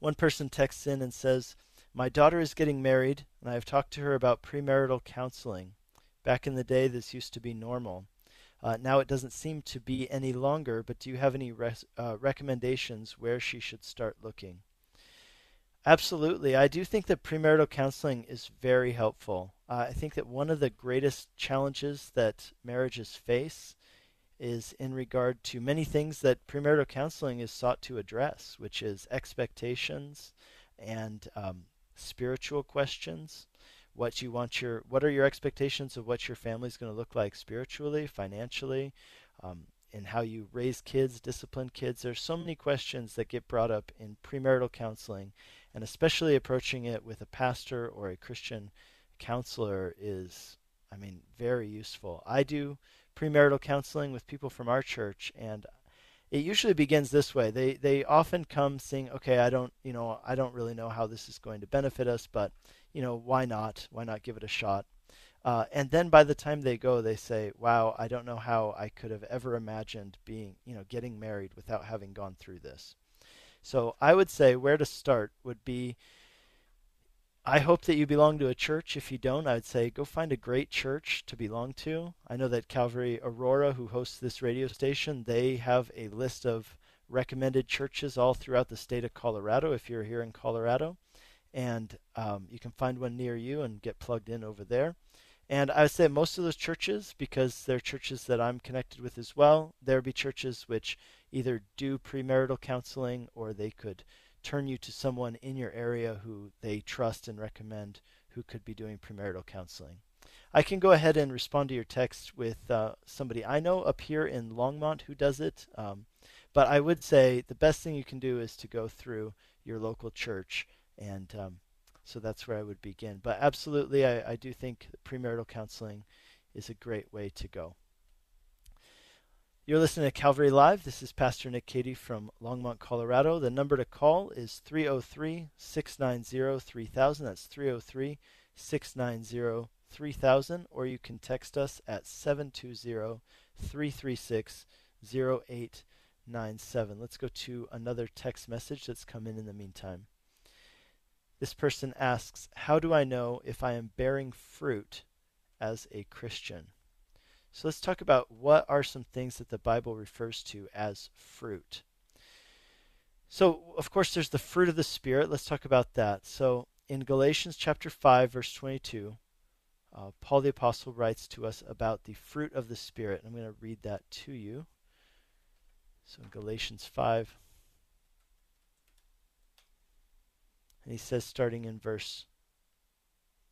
One person texts in and says, My daughter is getting married, and I have talked to her about premarital counseling. Back in the day, this used to be normal. Uh, now it doesn't seem to be any longer, but do you have any res- uh, recommendations where she should start looking? Absolutely. I do think that premarital counseling is very helpful. Uh, I think that one of the greatest challenges that marriages face is in regard to many things that premarital counseling is sought to address, which is expectations and um, spiritual questions. What you want your what are your expectations of what your family is going to look like spiritually financially um, and how you raise kids discipline kids? There's so many questions that get brought up in premarital counseling and especially approaching it with a pastor or a christian counselor is i mean very useful. I do premarital counseling with people from our church, and it usually begins this way. They they often come saying, "Okay, I don't, you know, I don't really know how this is going to benefit us, but you know, why not? Why not give it a shot?" Uh, and then by the time they go, they say, "Wow, I don't know how I could have ever imagined being, you know, getting married without having gone through this." So I would say where to start would be I hope that you belong to a church. If you don't, I would say go find a great church to belong to. I know that Calvary Aurora, who hosts this radio station, they have a list of recommended churches all throughout the state of Colorado if you're here in Colorado. And um, you can find one near you and get plugged in over there. And I would say most of those churches, because they're churches that I'm connected with as well, there be churches which either do premarital counseling or they could turn you to someone in your area who they trust and recommend who could be doing premarital counseling. I can go ahead and respond to your text with uh, somebody I know up here in Longmont who does it. Um, but I would say the best thing you can do is to go through your local church. And um, so that's where I would begin. But absolutely, I, I do think premarital counseling is a great way to go. You're listening to Calvary Live. This is Pastor Nick Cady from Longmont, Colorado. The number to call is 303 690 3000. That's 303 690 3000. Or you can text us at 720 336 0897. Let's go to another text message that's come in in the meantime. This person asks, How do I know if I am bearing fruit as a Christian? So let's talk about what are some things that the Bible refers to as fruit. So, of course, there's the fruit of the Spirit. Let's talk about that. So, in Galatians chapter 5, verse 22, uh, Paul the Apostle writes to us about the fruit of the Spirit. I'm going to read that to you. So, in Galatians 5, and he says, starting in verse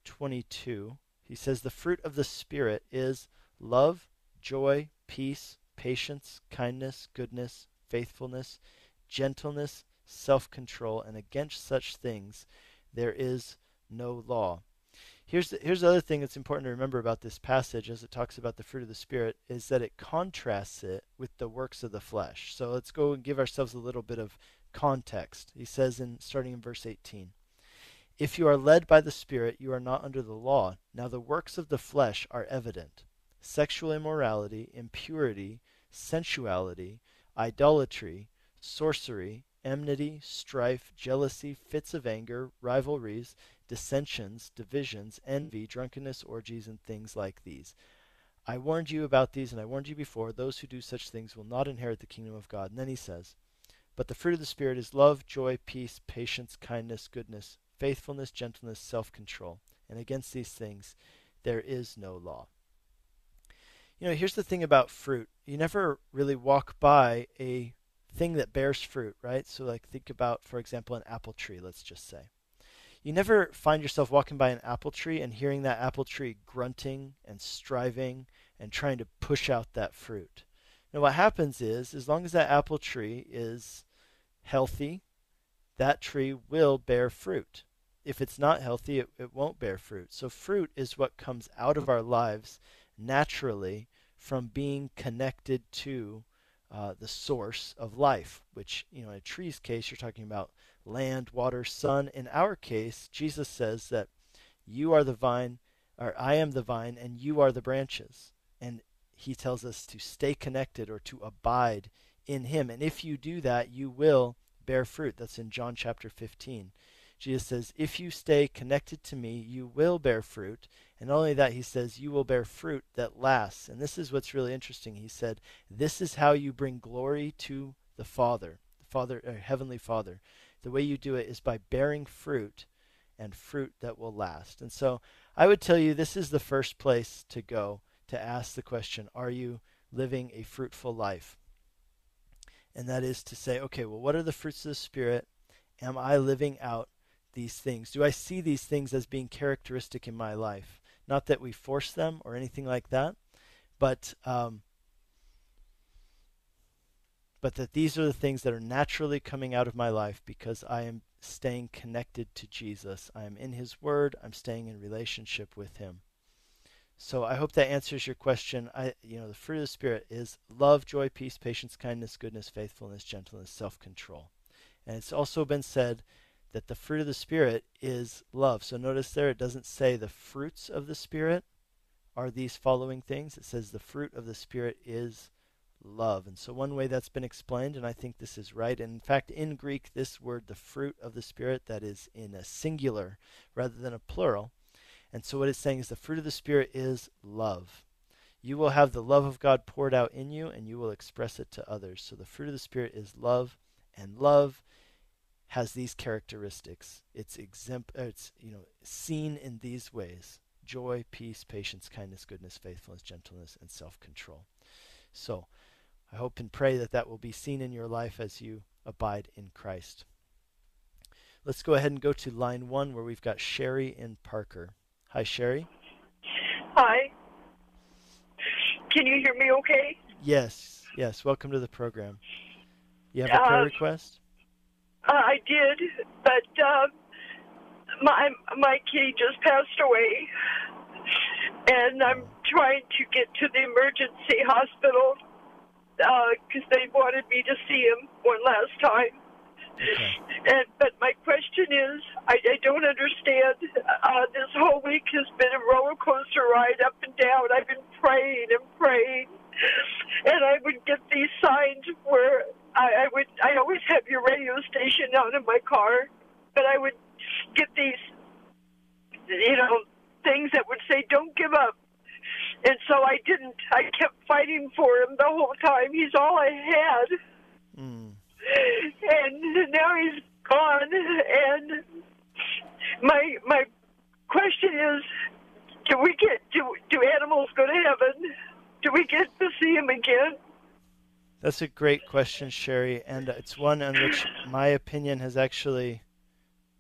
22, he says, The fruit of the Spirit is love, joy, peace, patience, kindness, goodness, faithfulness, gentleness, self control, and against such things there is no law. Here's the, here's the other thing that's important to remember about this passage as it talks about the fruit of the Spirit is that it contrasts it with the works of the flesh. So let's go and give ourselves a little bit of context. He says in starting in verse 18 If you are led by the Spirit, you are not under the law. Now the works of the flesh are evident sexual immorality, impurity, sensuality, idolatry, sorcery, enmity, strife, jealousy, fits of anger, rivalries, dissensions, divisions, envy, drunkenness, orgies, and things like these. I warned you about these, and I warned you before. Those who do such things will not inherit the kingdom of God. And then he says, But the fruit of the Spirit is love, joy, peace, patience, kindness, goodness, faithfulness, gentleness, self control. And against these things there is no law you know, here's the thing about fruit. You never really walk by a thing that bears fruit, right? So, like, think about, for example, an apple tree, let's just say. You never find yourself walking by an apple tree and hearing that apple tree grunting and striving and trying to push out that fruit. Now, what happens is, as long as that apple tree is healthy, that tree will bear fruit. If it's not healthy, it, it won't bear fruit. So, fruit is what comes out of our lives naturally from being connected to uh, the source of life, which, you know, in a tree's case, you're talking about land, water, sun. In our case, Jesus says that you are the vine, or I am the vine, and you are the branches. And he tells us to stay connected or to abide in him. And if you do that, you will bear fruit. That's in John chapter 15. Jesus says, If you stay connected to me, you will bear fruit. And not only that, he says, You will bear fruit that lasts. And this is what's really interesting. He said, This is how you bring glory to the Father, the Father, Heavenly Father. The way you do it is by bearing fruit and fruit that will last. And so I would tell you this is the first place to go to ask the question Are you living a fruitful life? And that is to say, okay, well, what are the fruits of the Spirit? Am I living out these things? Do I see these things as being characteristic in my life? Not that we force them or anything like that, but um, but that these are the things that are naturally coming out of my life because I am staying connected to Jesus. I am in His Word. I'm staying in relationship with Him. So I hope that answers your question. I, you know, the fruit of the Spirit is love, joy, peace, patience, kindness, goodness, faithfulness, gentleness, self-control. And it's also been said that the fruit of the Spirit is love. So notice there it doesn't say the fruits of the Spirit are these following things. It says the fruit of the Spirit is love. And so one way that's been explained, and I think this is right, and in fact in Greek this word, the fruit of the Spirit, that is in a singular rather than a plural. And so what it's saying is the fruit of the Spirit is love. You will have the love of God poured out in you, and you will express it to others. So the fruit of the Spirit is love, and love has these characteristics. It's exempt. Uh, it's you know seen in these ways: joy, peace, patience, kindness, goodness, faithfulness, gentleness, and self-control. So, I hope and pray that that will be seen in your life as you abide in Christ. Let's go ahead and go to line one, where we've got Sherry and Parker. Hi, Sherry. Hi. Can you hear me okay? Yes, yes. Welcome to the program. You have a prayer Uh, request? Uh, I did, but uh, my my kitty just passed away, and I'm trying to get to the emergency hospital because they wanted me to see him one last time. Okay. And but my question is, I, I don't understand. Uh, this whole week has been a roller coaster ride up and down. I've been praying and praying, and I would get these signs where I, I would. I always have your radio station on in my car, but I would get these, you know, things that would say, "Don't give up." And so I didn't. I kept fighting for him the whole time. He's all I had Mm. and now he's gone. And my my question is, do we get do do animals go to heaven? Do we get to see him again? That's a great question, Sherry, and it's one on which my opinion has actually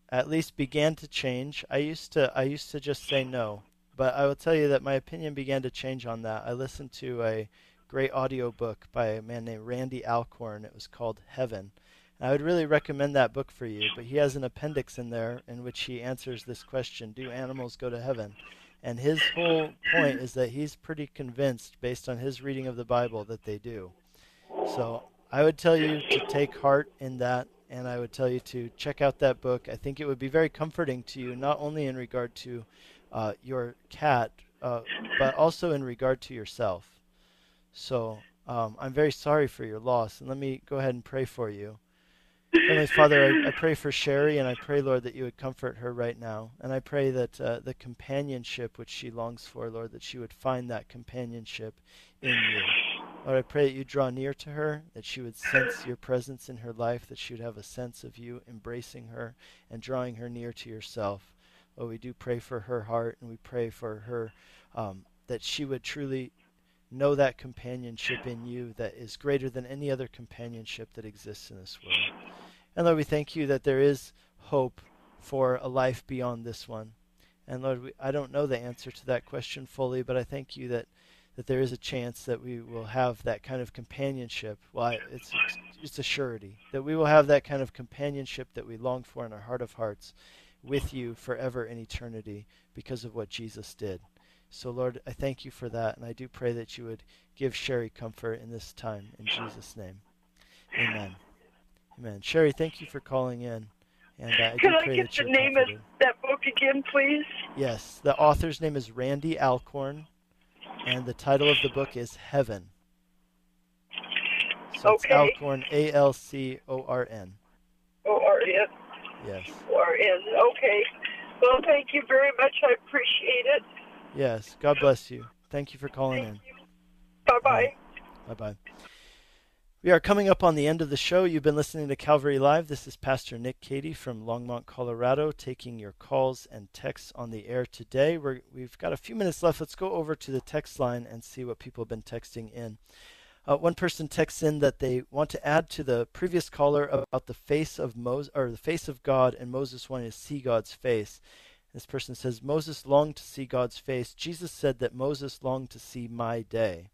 at least began to change. I used to I used to just say no, but I will tell you that my opinion began to change on that. I listened to a great audio book by a man named Randy Alcorn. It was called Heaven. And I would really recommend that book for you, but he has an appendix in there in which he answers this question, do animals go to heaven? And his whole point is that he's pretty convinced based on his reading of the Bible that they do. So I would tell you to take heart in that, and I would tell you to check out that book. I think it would be very comforting to you, not only in regard to uh, your cat, uh, but also in regard to yourself. So um, I'm very sorry for your loss, and let me go ahead and pray for you. Heavenly Father, I, I pray for Sherry, and I pray, Lord, that you would comfort her right now. And I pray that uh, the companionship which she longs for, Lord, that she would find that companionship in you. Lord, I pray that you draw near to her, that she would sense your presence in her life, that she would have a sense of you embracing her and drawing her near to yourself. Lord, we do pray for her heart, and we pray for her um, that she would truly know that companionship in you that is greater than any other companionship that exists in this world. And Lord, we thank you that there is hope for a life beyond this one. And Lord, we, I don't know the answer to that question fully, but I thank you that, that there is a chance that we will have that kind of companionship. Well, it's, it's a surety that we will have that kind of companionship that we long for in our heart of hearts with you forever in eternity because of what Jesus did. So, Lord, I thank you for that, and I do pray that you would give Sherry comfort in this time. In Jesus' name. Amen. Amen. Sherry, thank you for calling in. And uh, I do I get the name of that book again, please? Yes, the author's name is Randy Alcorn, and the title of the book is Heaven. So it's Alcorn, A L C O R N. O R N. Yes. O R N. Okay. Well, thank you very much. I appreciate it. Yes. God bless you. Thank you for calling in. Bye bye. Bye bye. We are coming up on the end of the show. You've been listening to Calvary Live. This is Pastor Nick Cady from Longmont, Colorado, taking your calls and texts on the air today. We're, we've got a few minutes left. Let's go over to the text line and see what people have been texting in. Uh, one person texts in that they want to add to the previous caller about the face of Moses or the face of God and Moses wanting to see God's face. This person says Moses longed to see God's face. Jesus said that Moses longed to see my day.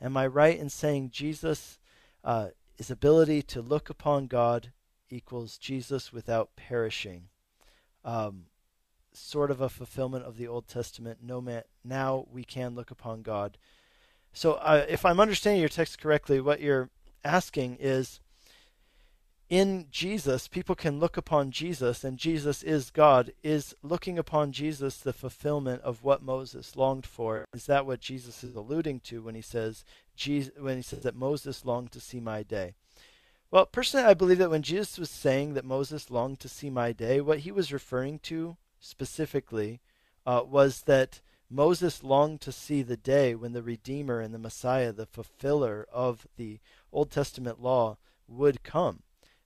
Am I right in saying Jesus, uh, his ability to look upon God equals Jesus without perishing? Um, sort of a fulfillment of the Old Testament. No man, now we can look upon God. So, uh, if I'm understanding your text correctly, what you're asking is in Jesus, people can look upon Jesus, and Jesus is God. Is looking upon Jesus the fulfillment of what Moses longed for? Is that what Jesus is alluding to when he says, Jesus, when he says that Moses longed to see my day? Well, personally, I believe that when Jesus was saying that Moses longed to see my day, what he was referring to specifically uh, was that Moses longed to see the day when the Redeemer and the Messiah, the fulfiller of the Old Testament law, would come.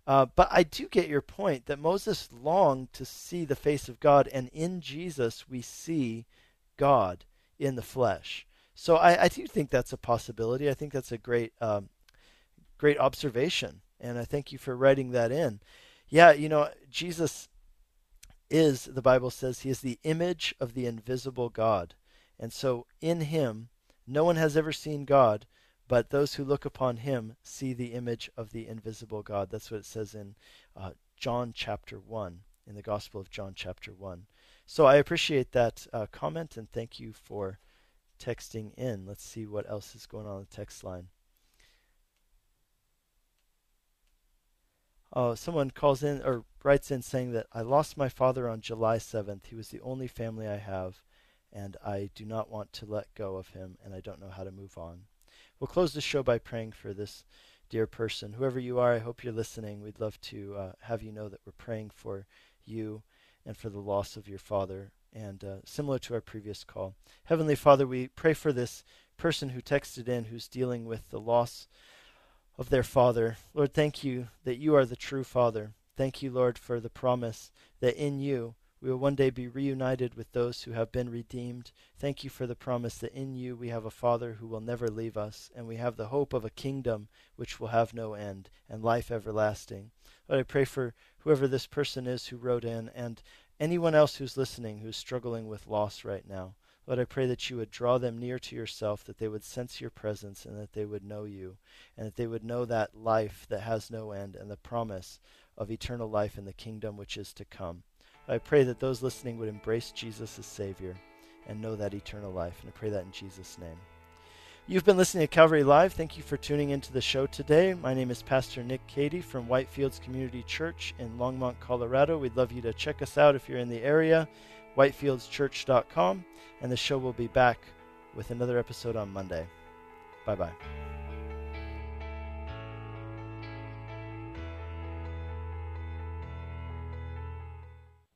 Uh, but I do get your point that Moses longed to see the face of God, and in Jesus we see God in the flesh. So I, I do think that's a possibility. I think that's a great, um, great observation, and I thank you for writing that in. Yeah, you know, Jesus is the Bible says he is the image of the invisible God, and so in him no one has ever seen God, but those who look upon him see the image of the invisible God. That's what it says in uh, John chapter 1, in the Gospel of John chapter 1. So I appreciate that uh, comment and thank you for texting in. Let's see what else is going on in the text line. Oh, someone calls in or writes in saying that I lost my father on July 7th. He was the only family I have, and I do not want to let go of him, and I don't know how to move on. We'll close the show by praying for this dear person. Whoever you are, I hope you're listening. We'd love to uh, have you know that we're praying for you and for the loss of your father. And uh, similar to our previous call, Heavenly Father, we pray for this person who texted in who's dealing with the loss of their father. Lord, thank you that you are the true Father. Thank you, Lord, for the promise that in you we will one day be reunited with those who have been redeemed. Thank you for the promise that in you we have a Father who will never leave us, and we have the hope of a kingdom which will have no end and life everlasting. Lord, I pray for whoever this person is who wrote in and anyone else who's listening who's struggling with loss right now. Lord, I pray that you would draw them near to yourself, that they would sense your presence, and that they would know you, and that they would know that life that has no end and the promise of eternal life in the kingdom which is to come. I pray that those listening would embrace Jesus as Savior and know that eternal life. And I pray that in Jesus' name. You've been listening to Calvary Live. Thank you for tuning into the show today. My name is Pastor Nick Cady from Whitefields Community Church in Longmont, Colorado. We'd love you to check us out if you're in the area, whitefieldschurch.com. And the show will be back with another episode on Monday. Bye bye.